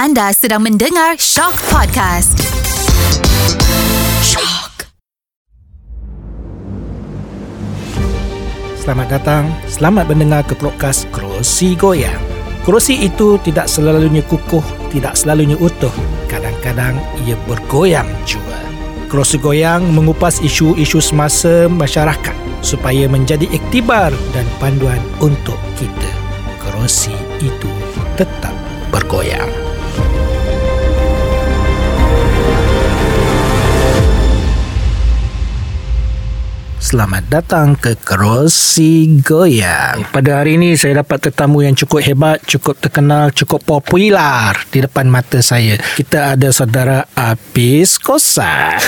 Anda sedang mendengar Shock Podcast. Shock. Selamat datang, selamat mendengar ke podcast Kerusi Goyang. Kerusi itu tidak selalunya kukuh, tidak selalunya utuh. Kadang-kadang ia bergoyang juga. Kerusi Goyang mengupas isu-isu semasa masyarakat supaya menjadi iktibar dan panduan untuk kita. Kerusi itu tetap bergoyang. Selamat datang ke Kerusi Goyang. Pada hari ini saya dapat tetamu yang cukup hebat, cukup terkenal, cukup popular di depan mata saya. Kita ada saudara Apis Kosa.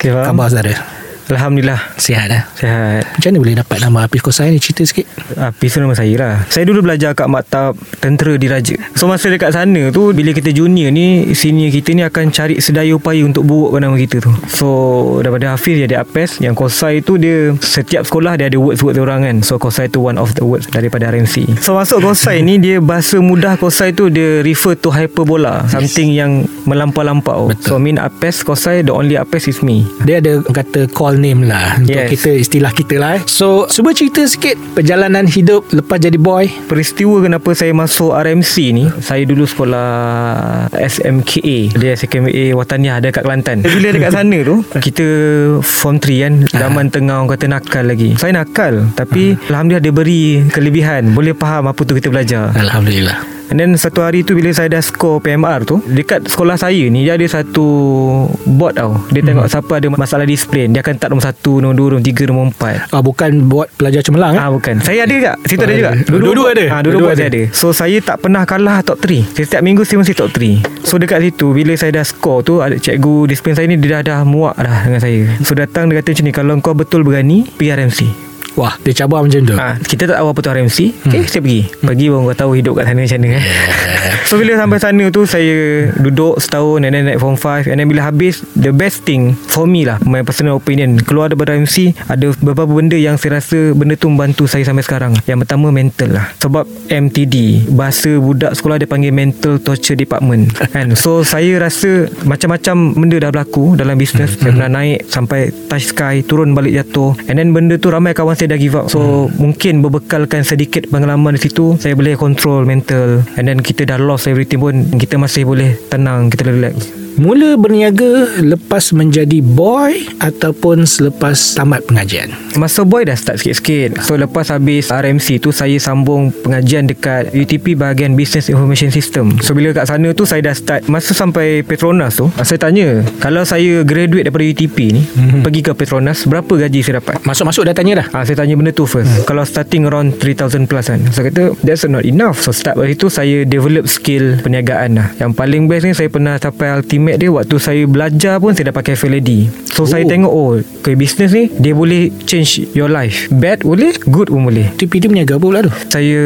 Okay. Khabar saudara? Alhamdulillah. Sihat dah? Sihat. Macam mana boleh dapat nama Apis Kosa ni? Cerita sikit. Apis tu nama saya lah. Saya dulu belajar kat maktab Tentera Diraja. So masa dekat sana tu Bila kita junior ni Senior kita ni akan cari sedaya upaya Untuk burukkan nama kita tu. So daripada Hafiz jadi Apes. Yang Kosai tu dia Setiap sekolah dia ada words-words orang kan. So Kosai tu one of the words Daripada RMC So masuk Kosai ni Dia bahasa mudah Kosai tu Dia refer to hyperbola. Something yang Melampau-lampau. Betul. So mean Apes Kosai The only Apes is me. Dia ada kata call name lah Untuk Yes. kita istilah kita lah eh. So cuba cerita sikit Perjalanan hidup Lepas jadi boy. Peristiwa kenapa saya masuk RMC ni Saya dulu sekolah SMKA Dia SMKA Wataniah Dekat Kelantan. Bila dekat sana tu? Kita form 3 kan Zaman tengah orang kata nakal lagi. Saya nakal Tapi Alhamdulillah dia beri kelebihan. Boleh faham apa tu kita belajar. Alhamdulillah And then satu hari tu Bila saya dah score PMR tu Dekat sekolah saya ni Dia ada satu Board tau Dia tengok siapa ada masalah disiplin Dia akan tak nombor 1 Nombor 2 Nombor 3 Nombor 4 ah, Bukan buat pelajar cemerlang eh? Ah bukan. Saya ada juga. Situ ada Oh, juga. Dua-dua ada? Ah Dua-dua dua-dua ada. ada. So saya tak pernah kalah top 3. Saya setiap minggu saya mesti top 3. So dekat situ bila saya dah score tu ada cikgu disiplin saya ni dia dah dah muak dah dengan saya. So datang dia kata macam ni kalau kau betul berani pergi RMC. Wah dia cabar macam tu. Ah kita tak tahu apa tu RMC. Okay, saya pergi. Pergi baru kau tahu hidup kat sana macam mana eh. So bila sampai sana tu Saya duduk setahun And then naik form 5 And then bila habis The best thing For me lah My personal opinion Keluar daripada MC Ada beberapa benda yang saya rasa Benda tu membantu saya sampai sekarang. Yang pertama mental lah. Sebab MTD Bahasa budak sekolah Dia panggil mental torture department kan? So saya rasa Macam-macam benda dah berlaku Dalam bisnes Saya pernah naik Sampai touch sky Turun balik jatuh. And then benda tu Ramai kawan saya dah give up. So mungkin berbekalkan sedikit Pengalaman di situ Saya boleh control mental. And then kita dah lost everything pun Kita masih boleh tenang Kita relax Mula berniaga lepas menjadi boy ataupun selepas tamat pengajian. Masa boy dah start sikit-sikit So lepas habis RMC tu Saya sambung pengajian dekat UTP bahagian Business Information System So bila kat sana tu Saya dah start Masa sampai Petronas tu Saya tanya Kalau saya graduate daripada UTP ni mm-hmm. Pergi ke Petronas Berapa gaji saya dapat Masuk-masuk dah tanya dah. Ah, saya tanya benda tu first hmm. Kalau starting around 3000 plus kan Saya kata That's not enough So start dari tu Saya develop skill Perniagaan lah Yang paling best ni Saya pernah capai ultimate dia Waktu saya belajar pun Saya dah pakai FLAD So oh. saya tengok Oh okay, business ni Dia boleh change your life. Bad boleh Good pun boleh. TP dia berniaga apa pula tu? saya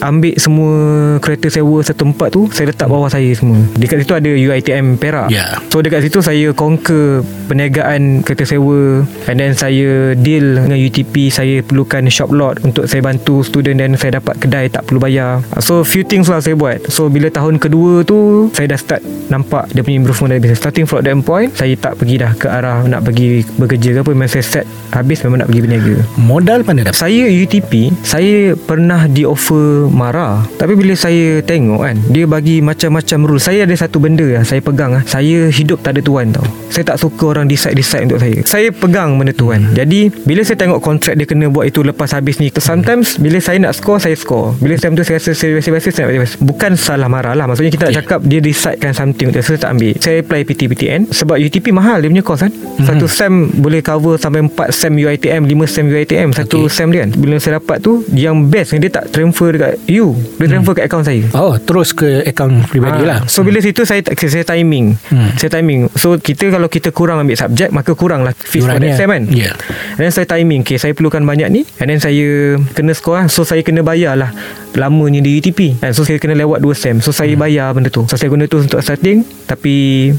ambil semua kereta sewa satu tempat tu saya letak bawah saya semua. Dekat situ ada UiTM Perak. Ya. so dekat situ saya conquer perniagaan kereta sewa. And then saya deal dengan UTP saya perlukan shop lot untuk saya bantu student dan saya dapat kedai tak perlu bayar. So few things lah saya buat. So bila tahun kedua tu saya dah start nampak dia punya improvement dari business starting from that point saya tak pergi dah ke arah nak pergi bekerja ke apa. Memang saya set habis memang nak pergi berniaga. Modal mana dapat? saya UTP Saya pernah di offer Mara. Tapi bila saya tengok kan Dia bagi macam-macam rule. Saya ada satu benda yang Saya pegang lah. Saya hidup tak ada tuan tau. Saya tak suka orang decide-decide untuk saya. Saya pegang benda tu kan. Jadi Bila saya tengok kontrak dia kena buat itu Lepas habis ni Sometimes Bila saya nak score Saya score. Bila time tu saya rasa Saya biasa-biasa saya nak biasa Bukan salah Mara lah. Maksudnya kita nak Yeah. cakap Dia decidekan something untuk Saya tak ambil Saya apply PT-PTN Sebab UTP mahal Dia punya cost kan? Satu SEM boleh cover Sampai 4 SEM UiTM 5 SEM UiTM Satu Okay. SEM dia kan? Bila saya dapat tu Yang best Dia tak transfer dekat you Dia transfer kat akaun saya. Oh, terus ke akaun peribadi Ah, lah. So bila situ saya saya timing. Hmm. Saya timing. So kita kalau kita kurang ambil subjek Maka kurang lah fees for that SEM kan? Ya. And then saya timing Okay saya perlukan banyak ni And then saya Kena score lah. So saya kena bayar lah lamanya di UTP kan? So saya kena lewat 2 sem. So saya bayar benda tu. So saya guna tu untuk starting Tapi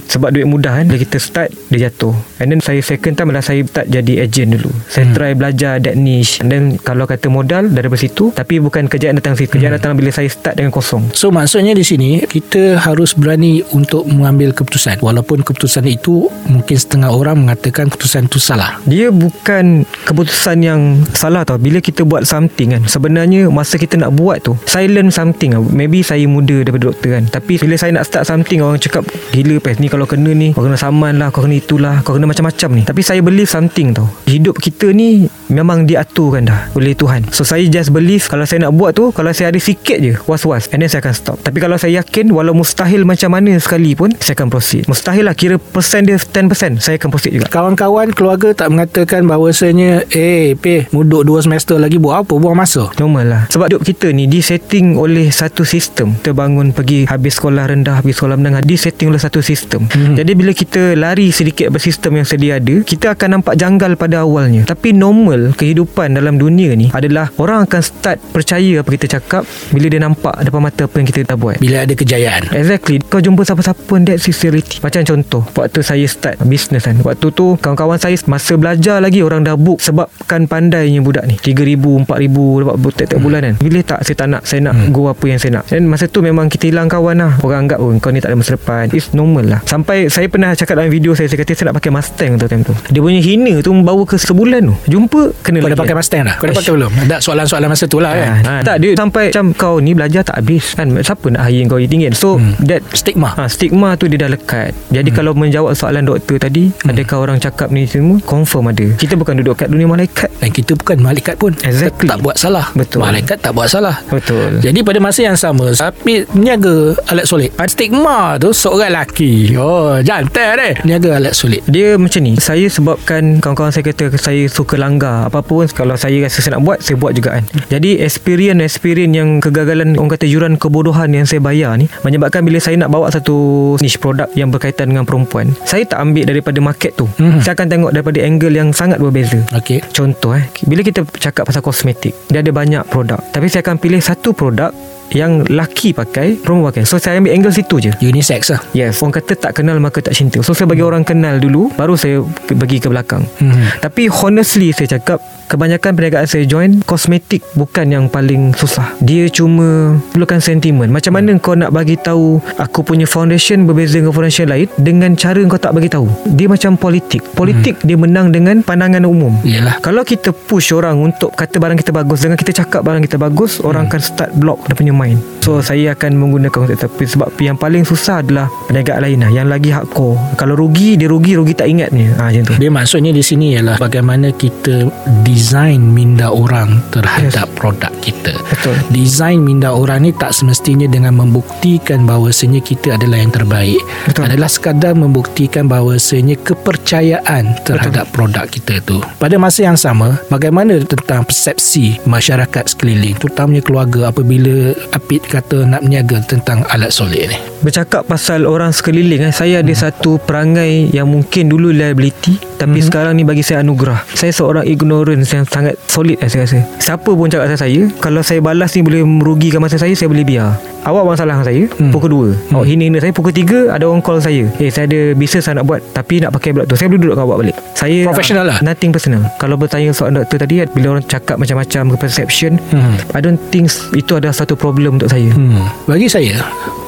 Sebab duit mudah kan Bila kita start Dia jatuh. And then saya second time adalah Saya start jadi agent dulu. Saya try belajar that niche. And then Kalau kata modal Daripada situ Tapi bukan kerjaan datang situ. Kerjaan datang bila saya start dengan kosong. So maksudnya di sini kita harus berani untuk mengambil keputusan. Walaupun keputusan itu mungkin setengah orang mengatakan keputusan itu salah. Dia bukan keputusan yang salah tau. Bila kita buat something kan Sebenarnya Masa kita nak buat tu Saya learn something tau Maybe saya muda daripada doktor kan Tapi bila saya nak start something Orang cakap Gila pes ni kalau kena ni Kau kena saman lah Kau kena itulah Kau kena macam-macam ni. Tapi saya believe something tau. Hidup kita ni Memang diaturkan dah Oleh Tuhan. So saya just believe Kalau saya nak buat tu Kalau saya ada sikit je Was-was And then saya akan stop. Tapi kalau saya yakin Walau mustahil macam mana sekali pun Saya akan proceed. Mustahil lah Kira persen dia 10% Saya akan proceed juga. Kawan-kawan keluarga tak mengatakan bahawasanya eh pe muduk dua semester lagi buat apa? Buang masa. Normal lah. Sebab hidup kita ni Disetting oleh satu sistem. Kita bangun pergi Habis sekolah rendah Habis sekolah menengah Disetting oleh satu sistem hmm. Jadi bila kita lari sedikit Dari sistem yang sedia ada Kita akan nampak janggal pada awalnya. Tapi normal Kehidupan dalam dunia ni Adalah Orang akan start Percaya apa kita cakap Bila dia nampak Depan mata apa yang kita tak buat. Bila ada kejayaan. Exactly. Kau jumpa siapa-siapa That's sincerity. Macam contoh Waktu saya start Business kan. Waktu tu Kawan-kawan saya Masa belajar lagi Orang dah book Sebabkan pandainya budak ni. 3,000 4,000 Dapat book tiap-tiap bulan kan. Bila tak Saya tak nak Saya nak hmm. go apa yang saya nak. Dan masa tu memang Kita hilang kawan lah. Orang anggap pun Kau ni tak ada masa depan. It's normal lah Sampai saya pernah cakap dalam video saya Saya kata saya nak pakai Mustang tu time tu Dia punya hina tu Membawa ke sebulan tu Jumpa Kena Kau dah pakai Mustang dah? Kau dah pakai belum? Ada soalan-soalan masa tu lah kan? Ha, tak dia sampai macam kau ni belajar tak habis kan siapa nak hire kau tinggi so Hmm. that Stigma. ha, stigma tu dia dah lekat jadi kalau menjawab soalan doktor tadi adakah orang cakap ni semua confirm ada kita bukan duduk kat dunia malaikat Dan kita bukan malaikat pun. Exactly. Tak buat salah. Betul. Malaikat tak buat salah. betul Jadi pada masa yang sama Tapi Niaga alat solid Ada stigma tu Seorang lelaki Oh jantan deh Niaga alat solid dia macam ni Saya sebabkan Kawan-kawan saya kata Saya suka langgar Apa-apa pun Kalau saya rasa saya nak buat Saya buat juga kan. Jadi experience-experience Yang kegagalan Orang kata yuran kebodohan Yang saya bayar ni Menyebabkan bila saya nak bawa Satu niche produk Yang berkaitan dengan perempuan Saya tak ambil daripada market tu. Mhm. Saya akan tengok daripada angle Yang sangat berbeza. Okey. Contoh eh Bila kita cakap pasal kosmetik Dia ada banyak produk Tapi saya akan pilih satu produk Yang laki pakai Perempuan pakai. So saya ambil angle situ je. Unisex lah. Yes Orang kata tak kenal maka tak cinta. So saya bagi orang kenal dulu Baru saya bagi ke belakang. Hmm. Tapi honestly saya cakap Kebanyakan perniagaan saya join Kosmetik bukan yang paling susah. Dia cuma Perlukan sentimen. Macam mana kau nak bagi tahu Aku punya foundation Berbeza dengan foundation lain Dengan cara kau tak bagi tahu. Dia macam politik. Politik dia menang dengan Pandangan umum. Yalah kalau kita push orang untuk kata barang kita bagus Dengan kita cakap barang kita bagus Orang akan start block dia punya mind So saya akan menggunakan konsep tapi Sebab yang paling susah adalah Perniagaan lain lah Yang lagi hardcore Kalau rugi Dia rugi Rugi tak ingatnya ha, Macam tu Dia maksudnya di sini ialah Bagaimana kita Design minda orang Terhadap yes. produk kita Betul Design minda orang ni tak semestinya dengan membuktikan bahawasanya kita adalah yang terbaik. Betul. Adalah sekadar membuktikan bahawasanya kepercayaan terhadap Betul. produk kita tu. Pada masa yang sama, bagaimana tentang persepsi masyarakat sekeliling, terutamanya keluarga apabila Apit kata nak berniaga tentang alat solid ni. Bercakap pasal orang sekeliling eh, Saya ada satu perangai Yang mungkin dulu liability Tapi Mhm. sekarang ni bagi saya anugerah. Saya seorang ignorance Yang sangat solid eh, saya rasa. Siapa pun cakap dengan saya Kalau saya balas ni Boleh merugikan masa saya Saya boleh biar Awak masalah dengan saya Hmm. Pukul 2 Awak hina-hina saya Pukul 3 Ada orang call saya Eh saya ada bisnes saya nak buat Tapi nak pakai blog tu Saya boleh duduk dengan awak balik Saya Professional lah. Nothing personal Kalau bertanya soal doktor tadi Bila orang cakap macam-macam perception Hmm. I don't think Itu adalah satu problem untuk saya Hmm. Bagi saya,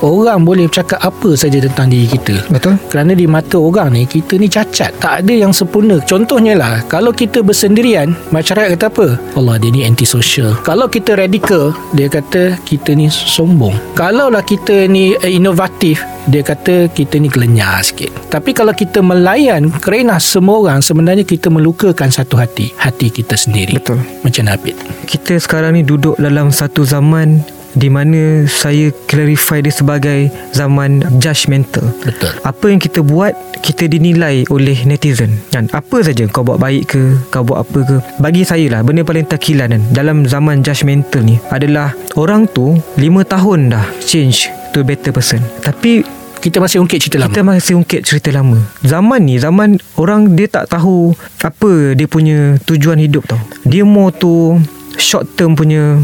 orang boleh bercakap apa saja tentang diri kita. Betul. Kerana di mata orang ni Kita ni cacat. Tak ada yang sempurna. Contohnya lah Kalau kita bersendirian Masyarakat kata apa? Allah dia ni antisocial Kalau kita radikal Dia kata Kita ni sombong. Kalau lah kita ni eh, inovatif Dia kata Kita ni gelenyar sikit. Tapi kalau kita melayan Kerana semua orang Sebenarnya kita melukakan satu hati. Hati kita sendiri. Betul. Macam Nabit kita sekarang ni duduk dalam satu zaman di mana saya clarify dia sebagai zaman judgemental. Betul. Apa yang kita buat kita dinilai oleh netizen. Kan? Apa saja kau buat baik ke kau buat apa ke. Bagi saya lah benda paling terkilan kan dalam zaman judgemental ni adalah orang tu 5 tahun dah change to better person. Tapi Kita masih ungkit cerita lama. kita masih ungkit cerita lama. Zaman ni Zaman orang dia tak tahu Apa dia punya tujuan hidup tau. Dia more tu Short term punya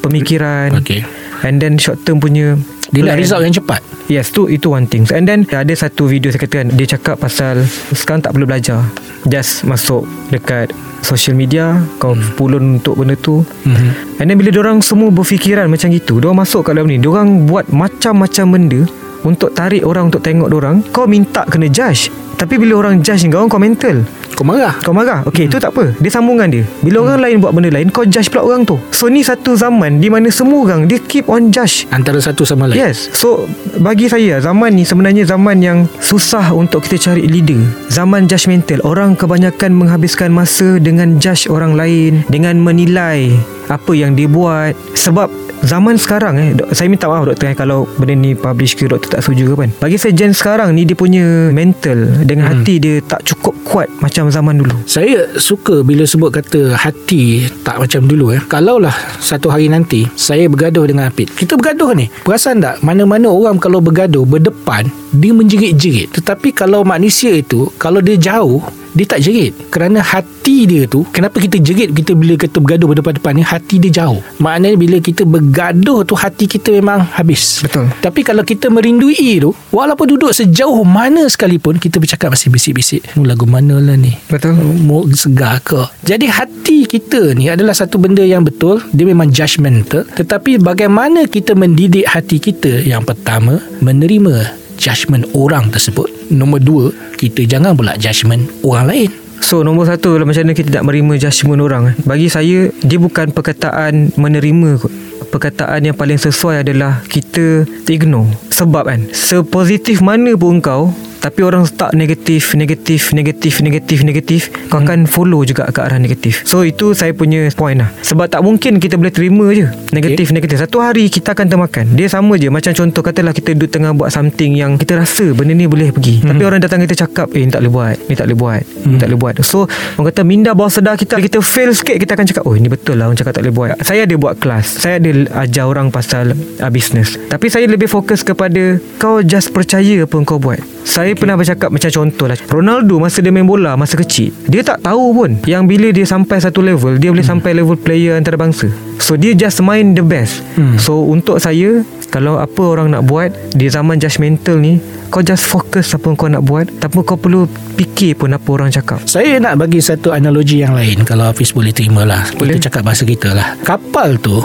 pemikiran Okay. and then short term punya Dia nak result yang cepat. Yes tu itu one thing And then Ada satu video saya kata kan Dia cakap pasal Sekarang tak perlu belajar Just masuk Dekat Social media Kau hmm. pulun untuk benda tu Mhm. And then bila orang semua berfikiran macam gitu Diorang masuk kat dalam ni Diorang buat macam-macam benda Untuk tarik orang Untuk tengok orang Kau minta kena judge Tapi bila orang judge kau Kau mental Kau marah. kau marah? Okay hmm. itu tak apa. Dia sambungan dia. Bila hmm. orang lain buat benda lain Kau judge pula orang tu. So ni satu zaman Di mana semua orang Dia keep on judge. Antara satu sama lain. Yes. So bagi saya Zaman ni sebenarnya zaman yang Susah untuk kita cari leader. Zaman judgemental. Orang kebanyakan menghabiskan masa Dengan judge orang lain Dengan menilai Apa yang dia buat. Sebab Zaman sekarang eh Saya minta maaf doktor eh, Kalau benda ni publish ke Doktor tak setuju ke kan Bagi saya gen sekarang ni Dia punya mental Dengan hmm. hati dia Tak cukup kuat Macam zaman dulu Saya suka bila sebut kata hati tak macam dulu eh. Kalaulah satu hari nanti saya bergaduh dengan Apit. Kita bergaduh ni. Perasan tak mana-mana orang kalau bergaduh berdepan dia menjerit-jerit. Tetapi kalau manusia itu kalau dia jauh dia tak jerit. Kerana hati dia tu kenapa kita jerit kita bila kita bergaduh berdepan-depan ni hati dia jauh. Maknanya bila kita bergaduh tu hati kita memang habis. Betul. tapi kalau kita merindui tu walaupun duduk sejauh mana sekalipun kita bercakap masih bisik-bisik. "Oh, lagu mana lah ni? Betul. Mau segar ke? Jadi hati kita ni adalah satu benda yang betul. Dia memang judgmental Tetapi bagaimana kita mendidik hati kita? Yang pertama Menerima judgement orang tersebut. Nombor dua Kita jangan pula judgement orang lain. So nombor satu adalah macam mana kita tak menerima judgement orang eh. Bagi saya Dia bukan perkataan menerima kot. Perkataan yang paling sesuai adalah Kita ignore Sebab kan. Sepositif mana pun kau tapi orang start negatif, negatif, negatif, negatif, negatif Kau akan follow juga ke arah negatif. So itu saya punya point lah. Sebab tak mungkin kita boleh terima je Negatif, okay. negatif. Satu hari kita akan termakan. Dia sama je. Macam contoh katalah kita duduk tengah buat something Yang kita rasa benda ni boleh pergi. Tapi orang datang kita cakap Eh ni tak boleh buat Ni tak boleh buat Ni tak boleh buat. So orang kata minda bawah sedar kita. Kita fail sikit Kita akan cakap Oh ini betul lah Orang cakap tak boleh buat. Saya ada buat kelas. Saya ada ajar orang pasal uh, Business. Tapi saya lebih fokus kepada Kau just percaya apa yang kau buat Saya pernah bercakap Macam contoh lah Ronaldo masa dia main bola Masa kecil Dia tak tahu pun Yang bila dia sampai satu level Dia boleh sampai level player antarabangsa. So dia just main the best. Hmm. So untuk saya Kalau apa orang nak buat Di zaman judgemental ni Kau just fokus apa yang kau nak buat Tanpa kau perlu fikir pun apa orang cakap. Saya nak bagi satu analogi yang lain Kalau Hafiz boleh terima lah Boleh. Kita cakap bahasa kita lah. Kapal tu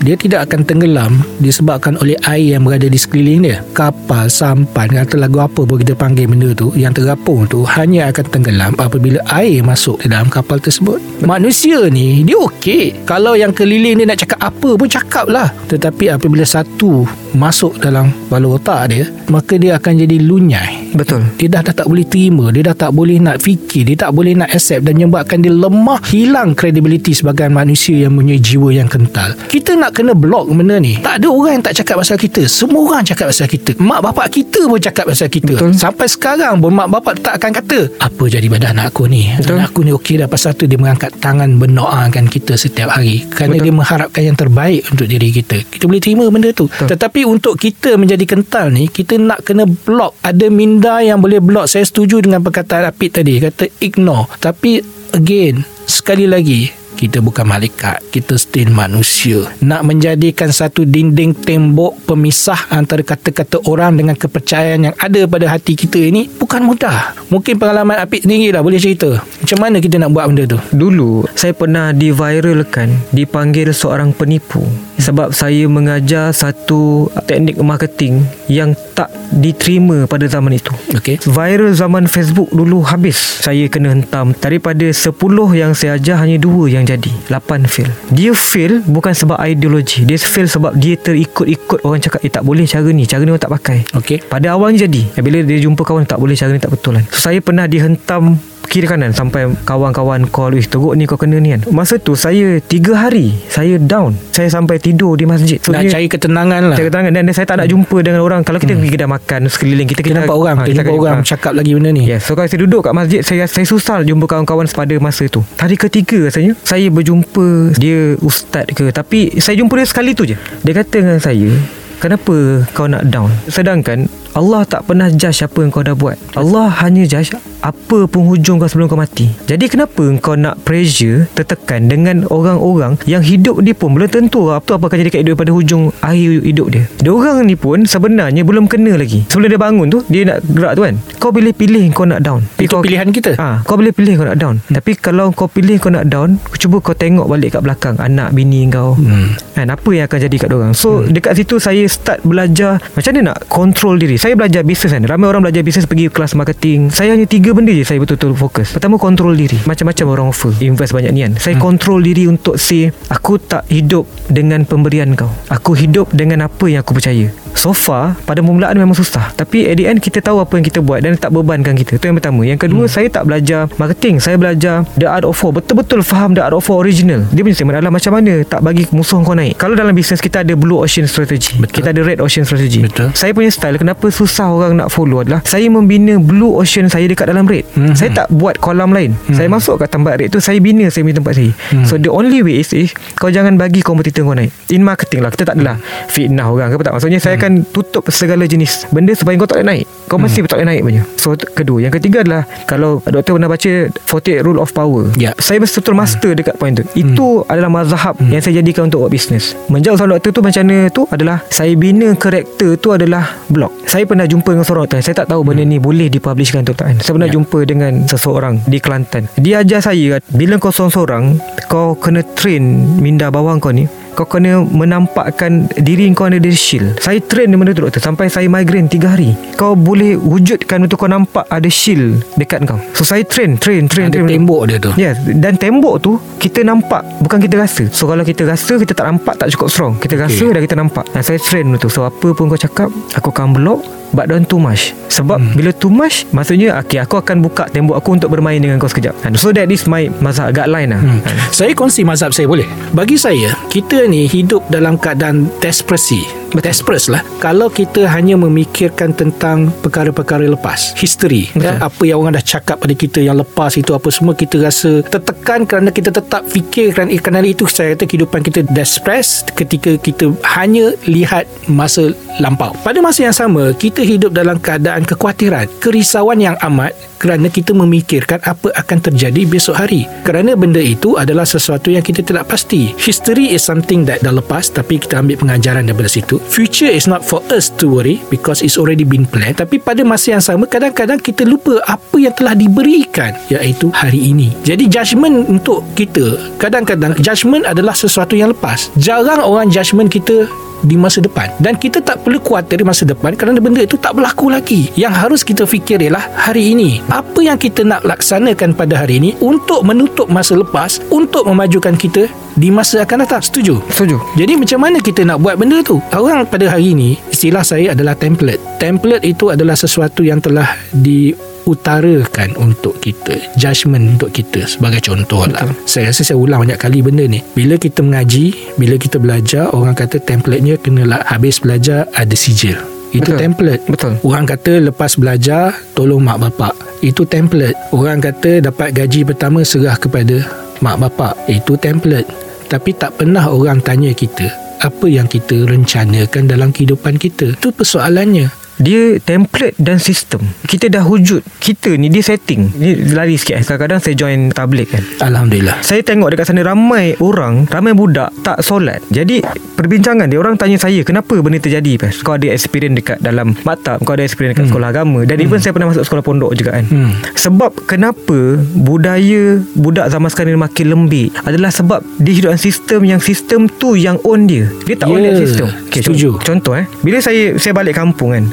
dia tidak akan tenggelam disebabkan oleh air yang berada di sekeliling dia. Kapal, sampan, atau lagu apa pun kita panggil benda tu yang terapung tu hanya akan tenggelam apabila air masuk ke dalam kapal tersebut. Manusia ni dia okey. Kalau yang keliling dia nak cakap apa pun cakap lah. Tetapi apabila satu masuk dalam bala otak dia, maka dia akan jadi lunyai. Betul. Dia dah, dah tak boleh terima Dia dah tak boleh nak fikir Dia tak boleh nak accept Dan menyebabkan dia lemah Hilang credibility Sebagai manusia yang mempunyai jiwa yang kental. Kita nak kena block benda ni. Tak ada orang yang tak cakap pasal kita. Semua orang cakap pasal kita. Mak bapak kita pun cakap pasal kita. Betul. Sampai sekarang pun Mak bapak tak akan kata Apa jadi pada anak aku ni? Betul. Anak aku ni okey dah. Pasal tu dia mengangkat tangan Berdoakan kita setiap hari. Kerana Betul. dia mengharapkan yang terbaik Untuk diri kita. Kita boleh terima benda tu. Betul. Tetapi untuk kita menjadi kental ni Kita nak kena block. Ada minda yang boleh block Saya setuju dengan perkataan Apit tadi. Kata ignore. Tapi again Sekali lagi kita bukan malaikat Kita still manusia. Nak menjadikan satu dinding tembok Pemisah antara kata-kata orang Dengan kepercayaan yang ada pada hati kita ini Bukan mudah. Mungkin pengalaman Apit sendiri lah Boleh cerita. Macam mana kita nak buat benda tu? Dulu saya pernah diviralkan Dipanggil seorang penipu. Sebab saya mengajar satu teknik marketing Yang tak diterima pada zaman itu. Okay Viral zaman Facebook dulu habis. Saya kena hentam. Daripada 10 yang saya ajar Hanya 2 yang jadi 8 fail. Dia fail bukan sebab ideologi. Dia fail sebab dia terikut-ikut Orang cakap Eh tak boleh cara ni Cara ni orang tak pakai. Okay pada awalnya jadi. Bila dia jumpa kawan Tak boleh cara ni tak betul kan. So, Saya pernah dihentam kiri kanan Sampai kawan-kawan call Wih teruk ni kau kena ni kan? Masa tu saya Tiga hari Saya down. Saya sampai tidur di masjid. So, Nak dia- cari ketenangan lah. Cari keterangan Dan saya tak nak jumpa dengan orang. Kalau kita pergi kedai makan Sekeliling kita Kita nampak orang ha, Kita akan- orang ha. Cakap lagi benda ni. Yes So kalau saya duduk kat masjid Saya saya susah jumpa kawan-kawan pada masa tu. Hari ketiga rasanya Saya berjumpa Dia ustaz ke. Tapi saya jumpa dia sekali tu je. Dia kata dengan saya Kenapa kau nak down Sedangkan Allah tak pernah judge apa yang kau dah buat Allah hanya judge apa penghujung kau sebelum kau mati. Jadi kenapa kau nak pressure tertekan dengan orang-orang yang hidup dia pun belum tentu apa apa akan jadi kat hidup pada hujung akhir hidup dia. Dia orang ni pun sebenarnya belum kena lagi. Sebelum dia bangun tu dia nak gerak tu kan. Kau boleh pilih kau nak down. Tapi Itu kau, pilihan kita. Ah, kau boleh pilih kau nak down. Hmm. Tapi kalau kau pilih kau nak down, cuba kau tengok balik kat belakang anak bini kau. Hmm. Kan apa yang akan jadi kat orang. So hmm. dekat situ saya start belajar macam mana nak control diri. Saya belajar bisnes kan. Ramai orang belajar bisnes pergi kelas marketing. Saya hanya tiga benda je saya betul-betul fokus. Pertama control diri. Macam-macam orang offer. Invest banyak nian. Saya hmm. control diri untuk say aku tak hidup dengan pemberian kau. Aku hidup dengan apa yang aku percaya. So far pada permulaan memang susah. Tapi at the end kita tahu apa yang kita buat dan tak bebankan kita. Itu yang pertama. Yang kedua hmm. saya tak belajar marketing. Saya belajar the art of war. Betul-betul faham the art of war original. Dia punya statement adalah macam mana tak bagi musuh kau naik. Kalau dalam bisnes kita ada blue ocean strategy. Betul. Kita ada red ocean strategy. Betul. Saya punya style kenapa susah orang nak follow adalah saya membina blue ocean saya dekat dalam red. Mhm. Saya tak buat kolam lain. Saya masuk kat tempat red tu saya bina saya punya tempat saya. So the only way is, is kau jangan bagi kompetitor kau naik. In marketing lah kita tak adalah fitnah orang ke apa tak. Maksudnya saya akan tutup segala jenis benda supaya kau tak boleh naik. Kau mesti tak boleh naik punya. So kedua, yang ketiga adalah kalau doktor pernah baca 48 rule of power. Ya. Saya betul-betul master dekat point tu. Itu adalah mazhab yang saya jadikan untuk buat bisnes. Menjawab soalan doktor tu macam mana tu adalah saya bina karakter tu adalah blog. Saya pernah jumpa dengan seorang doktor. Saya tak tahu benda ni boleh dipublishkan atau tak. Saya pernah Ya. jumpa dengan seseorang di Kelantan. Dia ajar saya bila kau seorang-seorang kau kena train minda bawang kau ni kau kena menampakkan diri kau ada di shield. Saya train benda tu doktor sampai saya migraine 3 hari. Kau boleh wujudkan untuk kau nampak ada shield dekat kau. So saya train, train, train, Ada train. tembok dia tu. Yes Dan tembok tu Kita nampak Bukan kita rasa So kalau kita rasa Kita tak nampak Tak cukup strong Kita okay. rasa dan kita nampak Dan saya train benda tu So apa pun kau cakap Aku akan block But don't too much. Sebab hmm. bila too much Maksudnya okay, Aku akan buka tembok aku Untuk bermain dengan kau sekejap. And So that is my Mazhab guideline lah. Hmm. hmm. Saya kongsi mazhab saya boleh? Bagi saya Kita ni hidup dalam keadaan Desperasi. Desperate lah. Kalau kita hanya memikirkan Tentang perkara-perkara lepas History ya, Apa yang orang dah cakap pada kita Yang lepas itu Apa semua kita rasa Tertekan kerana kita tetap fikir Kerana, kerana itu saya kata Kehidupan kita desperate Ketika kita hanya Lihat masa lampau. Pada masa yang sama Kita hidup dalam keadaan kekhawatiran Kerisauan yang amat Kerana kita memikirkan Apa akan terjadi besok hari. Kerana benda itu adalah sesuatu yang kita tidak pasti. History is something that dah lepas Tapi kita ambil pengajaran daripada situ. Future is not for us to worry Because it's already been planned. Tapi pada masa yang sama Kadang-kadang kita lupa Apa yang telah diberikan Iaitu hari ini. Jadi judgement untuk kita Kadang-kadang judgement adalah sesuatu yang lepas. Jarang orang judgement kita di masa depan. Dan kita tak perlu khawatir di masa depan kerana benda itu tak berlaku lagi. Yang harus kita fikir ialah hari ini. Apa yang kita nak laksanakan pada hari ini untuk menutup masa lepas untuk memajukan kita di masa akan datang. Setuju? Setuju. Jadi macam mana kita nak buat benda tu? Orang pada hari ini istilah saya adalah template. Template itu adalah sesuatu yang telah di utarakan untuk kita judgement untuk kita sebagai contoh lah. Saya rasa saya ulang banyak kali benda ni. Bila kita mengaji bila kita belajar orang kata template-nya kena lah habis belajar ada sijil. Itu Betul. template. Betul. Orang kata lepas belajar Tolong mak bapak. Itu template. Orang kata dapat gaji pertama Serah kepada mak bapak. Itu template. Tapi tak pernah orang tanya kita Apa yang kita rencanakan dalam kehidupan kita? Itu persoalannya Dia template dan sistem Kita dah wujud Kita ni dia setting Ni lari sikit eh. Kadang-kadang saya join tablik kan Alhamdulillah Saya tengok dekat sana ramai orang Ramai budak tak solat Jadi perbincangan dia Orang tanya saya Kenapa benda terjadi pas? Kau ada experience dekat dalam maktab Kau ada experience dekat hmm. sekolah agama Dan hmm. even saya pernah masuk sekolah pondok juga kan Hmm. Sebab kenapa Budaya Budak zaman sekarang ni makin lembik Adalah sebab Dia hidup dalam sistem Yang sistem tu yang own dia Dia tak own Ya, sistem setuju. Contoh eh Bila saya Saya balik kampung kan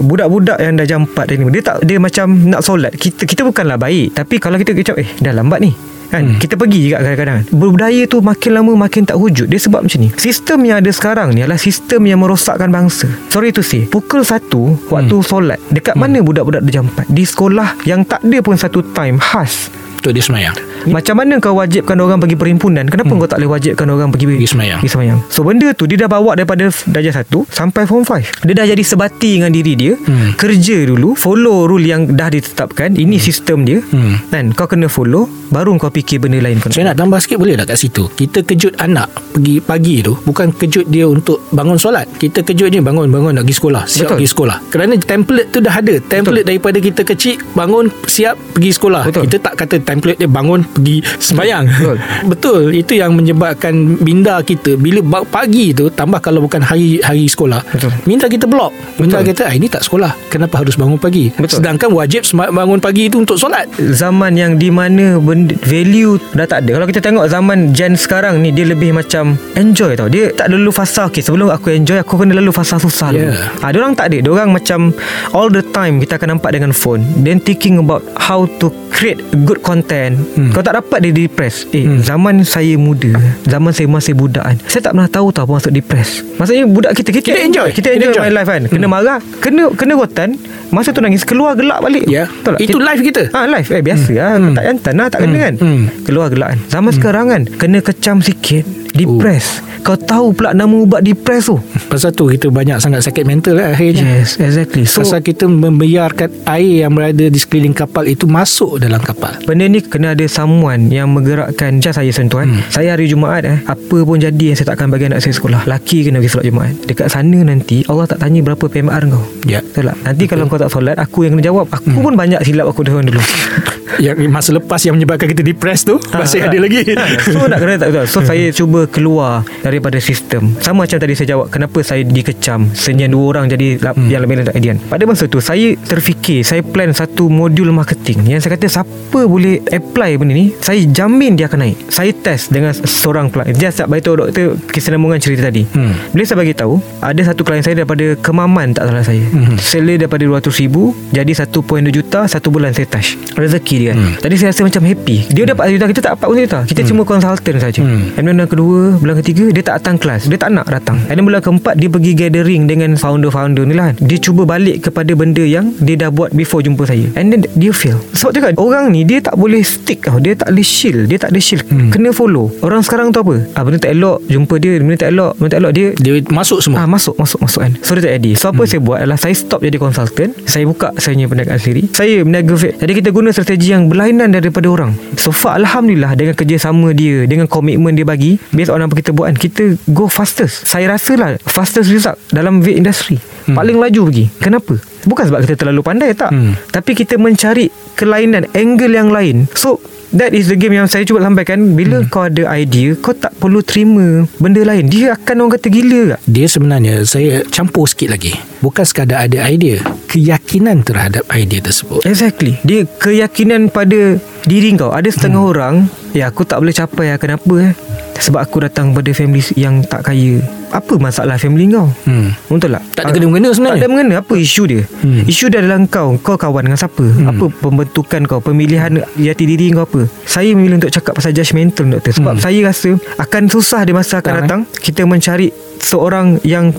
Budak-budak yang dah jam 4 ni Dia tak Dia macam nak solat Kita kita bukanlah baik Tapi kalau kita kecap Eh dah lambat ni Kan? Hmm. Kita pergi juga kadang-kadang Budaya tu makin lama makin tak wujud Dia sebab macam ni Sistem yang ada sekarang ni Adalah sistem yang merosakkan bangsa Sorry to say Pukul 1 Waktu hmm. solat Dekat hmm. mana budak-budak dia jam 4 Di sekolah Yang tak ada pun satu time khas Untuk dia semayang Macam mana kau wajibkan orang pergi perhimpunan? Kenapa kau tak boleh wajibkan orang pergi Pergi semayang. Pergi semayang. So benda tu Dia dah bawa daripada Darjah 1 Sampai form 5 Dia dah jadi sebati dengan diri dia. Hmm. Kerja dulu Follow rule yang dah ditetapkan. Ini sistem dia. Hmm. Dan kau kena follow Baru kau fikir benda lain kau nak. Saya nak tambah sikit boleh tak kat situ? Kita kejut anak Pergi pagi tu Bukan kejut dia untuk bangun solat. Kita kejut dia bangun-bangun nak pergi sekolah. Siap Betul. pergi sekolah. Kerana template tu dah ada. Template Betul. daripada kita kecil Bangun siap pergi sekolah. Betul. Kita tak kata template dia bangun pergi sembahyang Betul. Betul Itu yang menyebabkan minda kita Bila pagi tu Tambah kalau bukan hari hari sekolah Betul. Minta kita block Minta Betul. kita ah, Ini tak sekolah Kenapa harus bangun pagi Betul. Sedangkan wajib bangun pagi itu untuk solat zaman yang di mana benda, value dah tak ada. Kalau kita tengok zaman gen sekarang ni dia lebih macam enjoy tau. Dia tak lalu fasa okay, sebelum aku enjoy aku kena lalu fasa susah. Yeah. Ha, dia orang tak ada. Dia orang macam all the time kita akan nampak dengan phone. Then thinking about how to create good content. Hmm. Kau tak dapat dia depress. Eh, hmm. zaman saya muda, zaman saya masih budak kan. Saya tak pernah tahu tau apa maksud depress. Maksudnya budak kita kita, Kita enjoy. Kita enjoy, Kita enjoy. my life kan. Kena marah, kena kena rotan, masa tu nangis keluar gelak balik. Ya. Betul tak? Itu live kita. Ha live eh biasa hmm. lah tak jantan lah tak kena kan Hmm. keluar gelak kan zaman sekarang kan kena kecam sikit depress kau tahu pula nama ubat depress tu? Pasal tu kita banyak sangat sakit mental lah akhirnya. Yes exactly. So Pasal kita membiarkan air yang berada di sekeliling kapal itu masuk dalam kapal. Benda ni kena ada someone yang menggerakkan Macam saya sentuh kan hmm. Saya hari Jumaat eh Apa pun jadi Saya takkan bagi anak saya sekolah Laki kena pergi solat Jumaat. Dekat sana nanti Allah tak tanya berapa PMR kau. Ya. Betul tak? Nanti kalau kau tak solat Aku yang kena jawab. Aku Hmm. pun banyak silap aku dahulu dulu Yang masa lepas yang menyebabkan kita depressed tu masih Ha, ada lagi. So nak kena tak So saya cuba keluar Daripada sistem. Sama macam tadi saya jawab Kenapa saya dikecam? Senyap dua orang jadi hmm. Yang lebih tak idean Pada masa tu Saya terfikir Saya plan satu modul marketing. Yang saya kata Siapa boleh apply benda ni Saya jamin dia akan naik. Saya test dengan seorang pelak Dia tak beritahu doktor Kesenambungan cerita tadi. Hmm. Bila saya bagi tahu Ada satu klien saya daripada Kemaman tak salah saya. Hmm. Seller daripada 200 ribu Jadi 1.2 juta Satu bulan saya touch. Rezeki dia Hmm. Jadi saya rasa macam happy Dia dapat 1 juta Kita tak dapat 1 juta Kita cuma consultant saja. Hmm. And then bulan kedua Bulan ketiga Dia tak datang kelas Dia tak nak datang And then bulan keempat Dia pergi gathering Dengan founder-founder ni lah Dia cuba balik kepada benda yang Dia dah buat before jumpa saya And then dia fail Sebab kan Orang ni dia tak boleh stick tau Dia tak boleh shield Dia tak ada shield Hmm. Kena follow Orang sekarang tu apa ah, Benda tak elok Jumpa dia Benda tak elok Benda tak elok Dia Dia masuk semua. Ah masuk masuk masuk kan. So dia tak edit. So apa hmm. saya buat adalah saya stop jadi consultant. Saya buka saya punya perniagaan sendiri. Saya berniaga vape. Jadi kita guna strategi yang berlainan daripada orang. So far alhamdulillah dengan kerjasama dia, dengan komitmen dia bagi, based on apa kita buat kan, kita go fastest. Saya rasa lah fastest result dalam vape industry. Hmm. Paling laju pergi. Kenapa? Bukan sebab kita terlalu pandai tak. Hmm. Tapi kita mencari kelainan, angle yang lain. So That is the game yang saya cuba sampaikan Bila hmm. kau ada idea Kau tak perlu terima Benda lain Dia akan orang kata gila tak Dia sebenarnya saya campur sikit lagi. Bukan sekadar ada idea, keyakinan terhadap idea tersebut. Exactly Dia keyakinan pada diri kau Ada setengah hmm. orang Ya aku tak boleh capai lah Kenapa eh Sebab aku datang pada family yang tak kaya. Apa masalah family kau? Hmm. Betul tak? Tak ada kena-mengena sebenarnya. Tak ada mengena. Apa isu dia? Hmm. Isu dia adalah kau. Kau kawan dengan siapa? Apa pembentukan kau? Pemilihan jati diri kau apa? Saya memilih untuk cakap pasal judgmental doktor. Sebab Hmm. saya rasa Akan susah di masa akan Datang, datang Kita mencari Seorang yang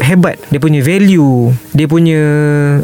hebat. Dia punya value dia punya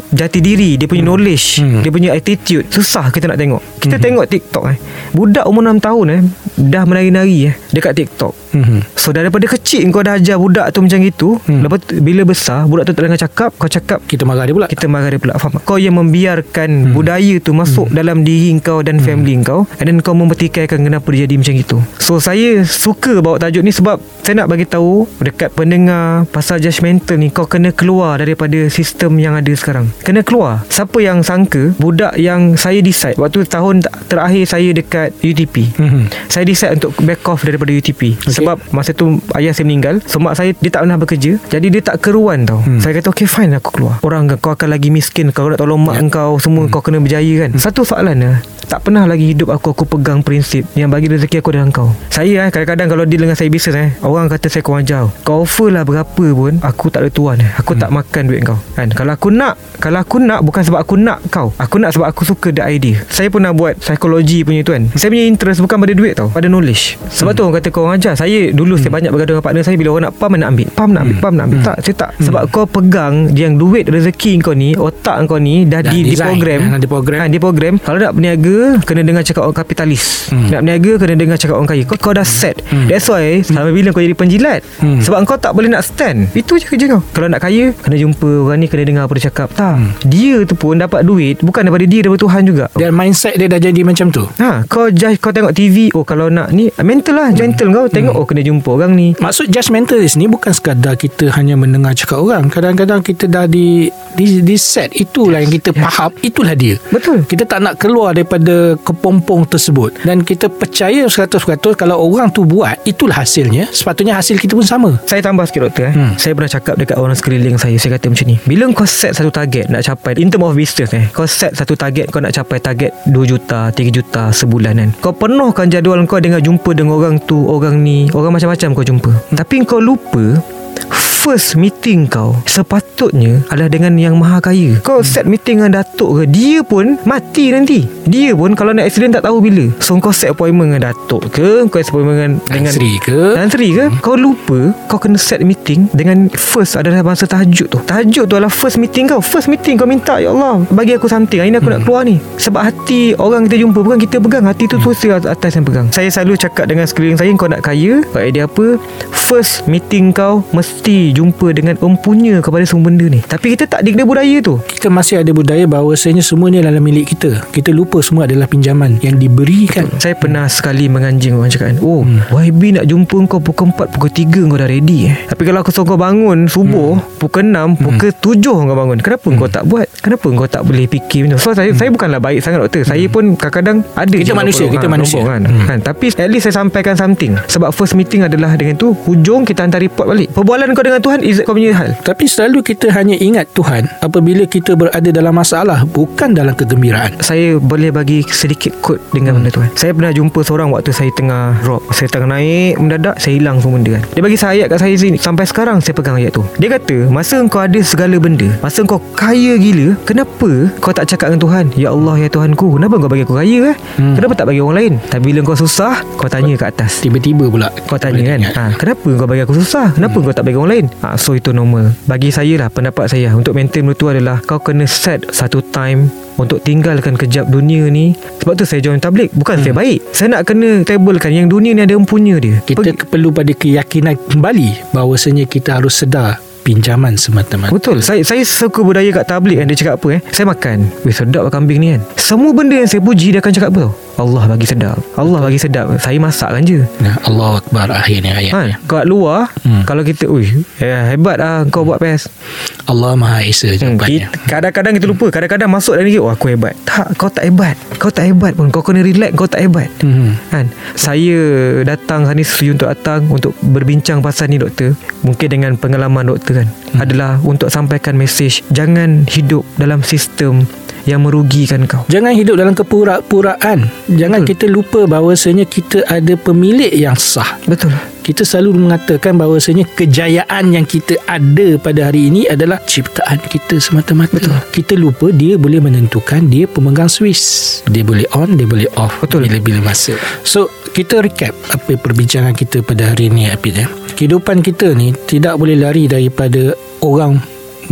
jati diri dia punya knowledge Hmm. dia punya attitude. Susah kita nak tengok. Kita Hmm. tengok TikTok eh. Budak umur 6 tahun eh dah menari-nari eh dekat TikTok Hmm. So daripada kecil kau dah ajar budak tu macam itu hmm. Lepas tu bila besar Budak tu tak dengar cakap Kau cakap Kita marah dia pula. kita marah dia pula Faham? Kau yang membiarkan hmm. budaya tu Masuk hmm. dalam diri kau Dan hmm. family kau And then kau mempertikaikan Kenapa dia jadi macam itu So saya suka bawa tajuk ni Sebab saya nak bagi tahu Dekat pendengar Pasal judgmental ni Kau kena keluar Daripada sistem yang ada sekarang Kena keluar Siapa yang sangka Budak yang saya decide Waktu tahun terakhir saya dekat UTP Hmm. saya decide untuk back off daripada UTP okay. Sebab masa tu ayah saya meninggal So mak saya dia tak pernah bekerja Jadi dia tak keruan tau Hmm. hmm. Saya kata okay fine aku keluar Orang kau akan lagi miskin Kau nak tolong mak yeah. kau Semua hmm. kau kena berjaya kan Satu soalan lah tak pernah lagi hidup aku Aku pegang prinsip Yang bagi rezeki aku dalam kau Saya eh Kadang-kadang kalau deal dengan saya bisnes eh Orang kata saya kurang ajar Kau offer lah berapa pun Aku tak ada tuan eh Aku hmm. tak makan duit kau kan? Kalau aku nak Kalau aku nak Bukan sebab aku nak kau Aku nak sebab aku suka the idea Saya pernah buat Psikologi punya tu kan Saya punya interest Bukan pada duit tau Pada knowledge Sebab hmm. tu orang kata kau orang ajar Saya Saya dulu saya banyak bergaduh dengan partner saya Bila orang nak pam nak ambil. Pam nak ambil Pam nak ambil. Tak saya tak. Sebab kau pegang Yang duit rezeki kau ni Otak kau ni Dah, Dah di, di design. program Dah diprogram. ha, Di program Kalau nak berniaga Kena dengar cakap orang kapitalis. Nak berniaga Kena dengar cakap orang kaya. Kau, kau dah set. That's why Sampai bila kau jadi penjilat Sebab kau tak boleh nak stand. Itu je kerja kau. Kalau nak kaya Kena jumpa orang ni Kena dengar apa dia cakap. Tak. Dia tu pun dapat duit Bukan daripada dia Daripada Tuhan juga. Dan mindset dia dah jadi macam tu? Ha, kau judge kau tengok TV Oh kalau nak ni Mental lah Gentle kau. Tengok oh kena jumpa orang ni Maksud judgmentalist ni bukan sekadar kita hanya mendengar cakap orang. Kadang-kadang kita dah di di, di set itulah yang kita faham, itulah dia. Betul. Kita tak nak keluar daripada kepompong tersebut dan kita percaya 100% kalau orang tu buat itulah hasilnya. Sepatutnya hasil kita pun sama. Saya tambah sikit doktor eh. Hmm. Saya pernah cakap dekat orang sekeliling saya Saya kata macam ni Bila kau set satu target Nak capai In term of business eh Kau set satu target Kau nak capai target 2 juta 3 juta sebulan kan Kau penuhkan jadual kau Dengan jumpa dengan orang tu Orang ni Orang macam-macam kau jumpa. Tapi kau lupa First meeting kau Sepatutnya Adalah dengan yang maha kaya. Kau set meeting dengan Datuk ke Dia pun Mati nanti. Dia pun Kalau nak accident tak tahu bila. So kau set appointment dengan Datuk ke Kau set appointment dengan, dengan Sri ke? Dan Sri ke? Kau lupa Kau kena set meeting Dengan first adalah masa tahajud tu. Tahajud tu adalah first meeting kau. First meeting kau minta Ya Allah Bagi aku something. Hari ni aku nak keluar ni. Sebab hati Orang kita jumpa Bukan kita pegang. Hati tu terus dia atas yang pegang. Saya selalu cakap dengan sekeliling saya Kau nak kaya Kau idea apa? First meeting kau Mesti jumpa dengan empunya Kepada semua benda ni Tapi kita tak dikena budaya tu Kita masih ada budaya bahawasanya semua ni adalah milik kita. Kita lupa semua adalah pinjaman yang diberikan. Saya pernah sekali menganjing orang cakap kan Oh hmm. YB nak jumpa kau pukul 4 Pukul 3 kau dah ready eh Tapi kalau aku suruh kau bangun Subuh hmm. Pukul 6 Pukul 7 kau bangun Kenapa hmm. kau tak buat Kenapa kau tak boleh fikir? So saya, hmm. saya bukanlah baik sangat doktor Saya pun kadang-kadang Ada Kita manusia, kita ha, manusia. Kan. Hmm. kan Tapi at least saya sampaikan something Sebab first meeting adalah Dengan tu Hujung kita hantar report balik Perbualan kau dengan Tuhan Is kau punya hal Tapi selalu kita hanya ingat Tuhan apabila kita berada dalam masalah bukan dalam kegembiraan. saya boleh bagi sedikit kod dengan benda tu kan. Saya pernah jumpa seorang waktu saya tengah drop. Saya tengah naik mendadak saya hilang semua benda kan. Dia bagi saya ayat kat saya sini. Sampai sekarang saya pegang ayat tu. Dia kata, masa kau ada segala benda, masa kau kaya gila, kenapa kau tak cakap dengan Tuhan? Ya Allah ya Tuhanku, kenapa kau bagi aku kaya eh? Hmm. Kenapa tak bagi orang lain? Tapi bila kau susah, kau tanya kat atas. Tiba-tiba pula Kau tanya kan ha, Kenapa kau bagi aku susah Kenapa hmm. kau tak bagi orang lain ha, So itu normal. Bagi saya lah Pendapat saya Untuk maintain benda tu adalah Kau kena set Satu time untuk tinggalkan kejap dunia ni. Sebab tu saya join tablik Bukan hmm. saya baik. Saya nak kena tablekan Yang dunia ni ada empunya dia. Kita Pergi- perlu pada keyakinan kembali bahawasanya kita harus sedar pinjaman semata-mata. Betul. Saya, saya suka budaya kat tablik kan Dia cakap apa eh? Saya makan. Weh sedap lah kambing ni kan. Semua benda yang saya puji Dia akan cakap apa tau Allah bagi sedap. Allah bagi sedap. Saya masakkan je. Nah, Allah Akbar akhirnya ayat. Kan Kat luar Hmm. Kalau kita Ui eh, Hebat lah Kau buat PES. Allah Maha Esa Hmm, jawapannya. kadang-kadang kita lupa. Kadang-kadang masuk dalam Oh aku hebat. Tak kau tak hebat. Kau tak hebat pun. Kau kena relax Kau tak hebat. Hmm. kan? Saya datang hari ni Setuju untuk datang Untuk berbincang pasal ni doktor. Mungkin dengan pengalaman doktor kan? Hmm. Adalah untuk sampaikan mesej Jangan hidup dalam sistem Yang merugikan kau Jangan hidup dalam kepura-puraan. Jangan Betul. kita lupa bahawasanya kita ada pemilik yang sah. Betul Kita selalu mengatakan bahawasanya kejayaan yang kita ada pada hari ini adalah ciptaan kita semata-mata. Betul. Kita lupa dia boleh menentukan dia pemegang Swiss. Dia boleh on, dia boleh off. Betul. Bila-bila masa. So, kita recap apa perbincangan kita pada hari ini, Apit. Ya. Kehidupan kita ni tidak boleh lari daripada orang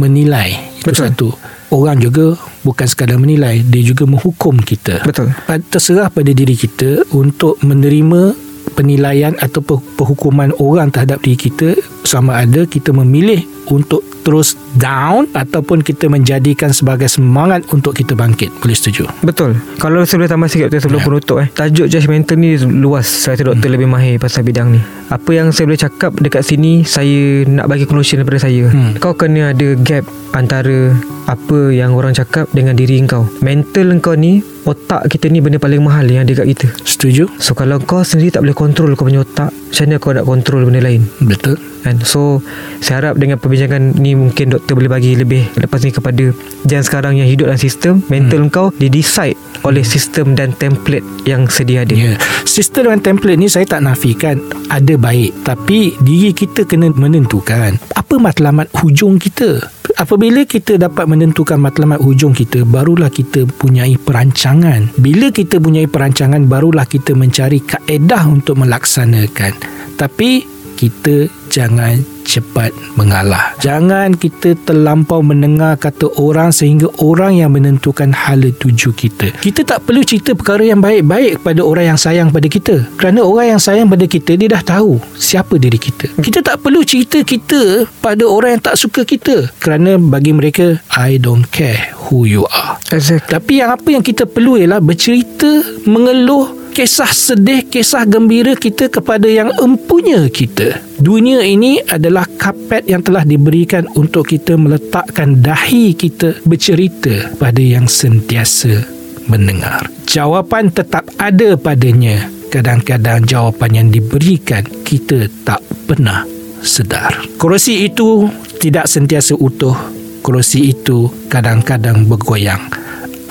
menilai. Itu Betul. satu. Orang juga bukan sekadar menilai, dia juga menghukum kita. Betul terserah pada diri kita untuk menerima penilaian atau pe- perhukuman orang terhadap diri kita sama ada kita memilih untuk terus down ataupun kita menjadikan sebagai semangat untuk kita bangkit. Boleh setuju? Betul. Kalau saya boleh tambah sikit doktor Sebelum Ya. penutup eh Tajuk judgemental ni luas. Saya rasa doktor lebih mahir Pasal bidang ni. Apa yang saya boleh cakap Dekat sini Saya nak bagi conclusion daripada saya. Hmm. Kau kena ada gap Antara Apa yang orang cakap Dengan diri kau. Mental kau ni Otak kita ni Benda paling mahal Yang ada kat kita. Setuju? So kalau kau sendiri tak boleh kontrol kau punya otak Macam mana kau nak kontrol benda lain? Betul kan. So saya harap dengan perbincangan ni mungkin doktor boleh bagi lebih lepas ni kepada jangan sekarang yang hidup dalam sistem mental hmm. kau didecide oleh sistem dan template yang sedia ada. Ya, sistem dan template ni saya tak nafikan ada baik tapi diri kita kena menentukan apa matlamat hujung kita. apabila kita dapat menentukan matlamat hujung kita barulah kita punyai perancangan. Bila kita punyai perancangan barulah kita mencari kaedah untuk melaksanakan. Tapi kita jangan cepat mengalah. Jangan kita terlampau mendengar kata orang sehingga orang yang menentukan hala tuju kita. Kita tak perlu cerita perkara yang baik-baik kepada orang yang sayang pada kita. Kerana orang yang sayang pada kita, dia dah tahu siapa diri kita. Kita tak perlu cerita kita pada orang yang tak suka kita. Kerana bagi mereka, I don't care who you are. Exactly. Tapi yang apa yang kita perlu ialah bercerita, mengeluh, kisah sedih, kisah gembira kita kepada yang empunya kita. Dunia ini adalah kapet yang telah diberikan untuk kita meletakkan dahi kita bercerita pada yang sentiasa mendengar. Jawapan tetap ada padanya. Kadang-kadang jawapan yang diberikan kita tak pernah sedar. Kerusi itu tidak sentiasa utuh. Kerusi itu kadang-kadang bergoyang.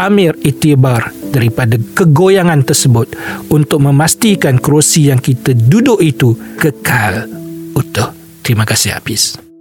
Amir itibar daripada kegoyangan tersebut untuk memastikan kerusi yang kita duduk itu kekal utuh. Terima kasih Hafiz.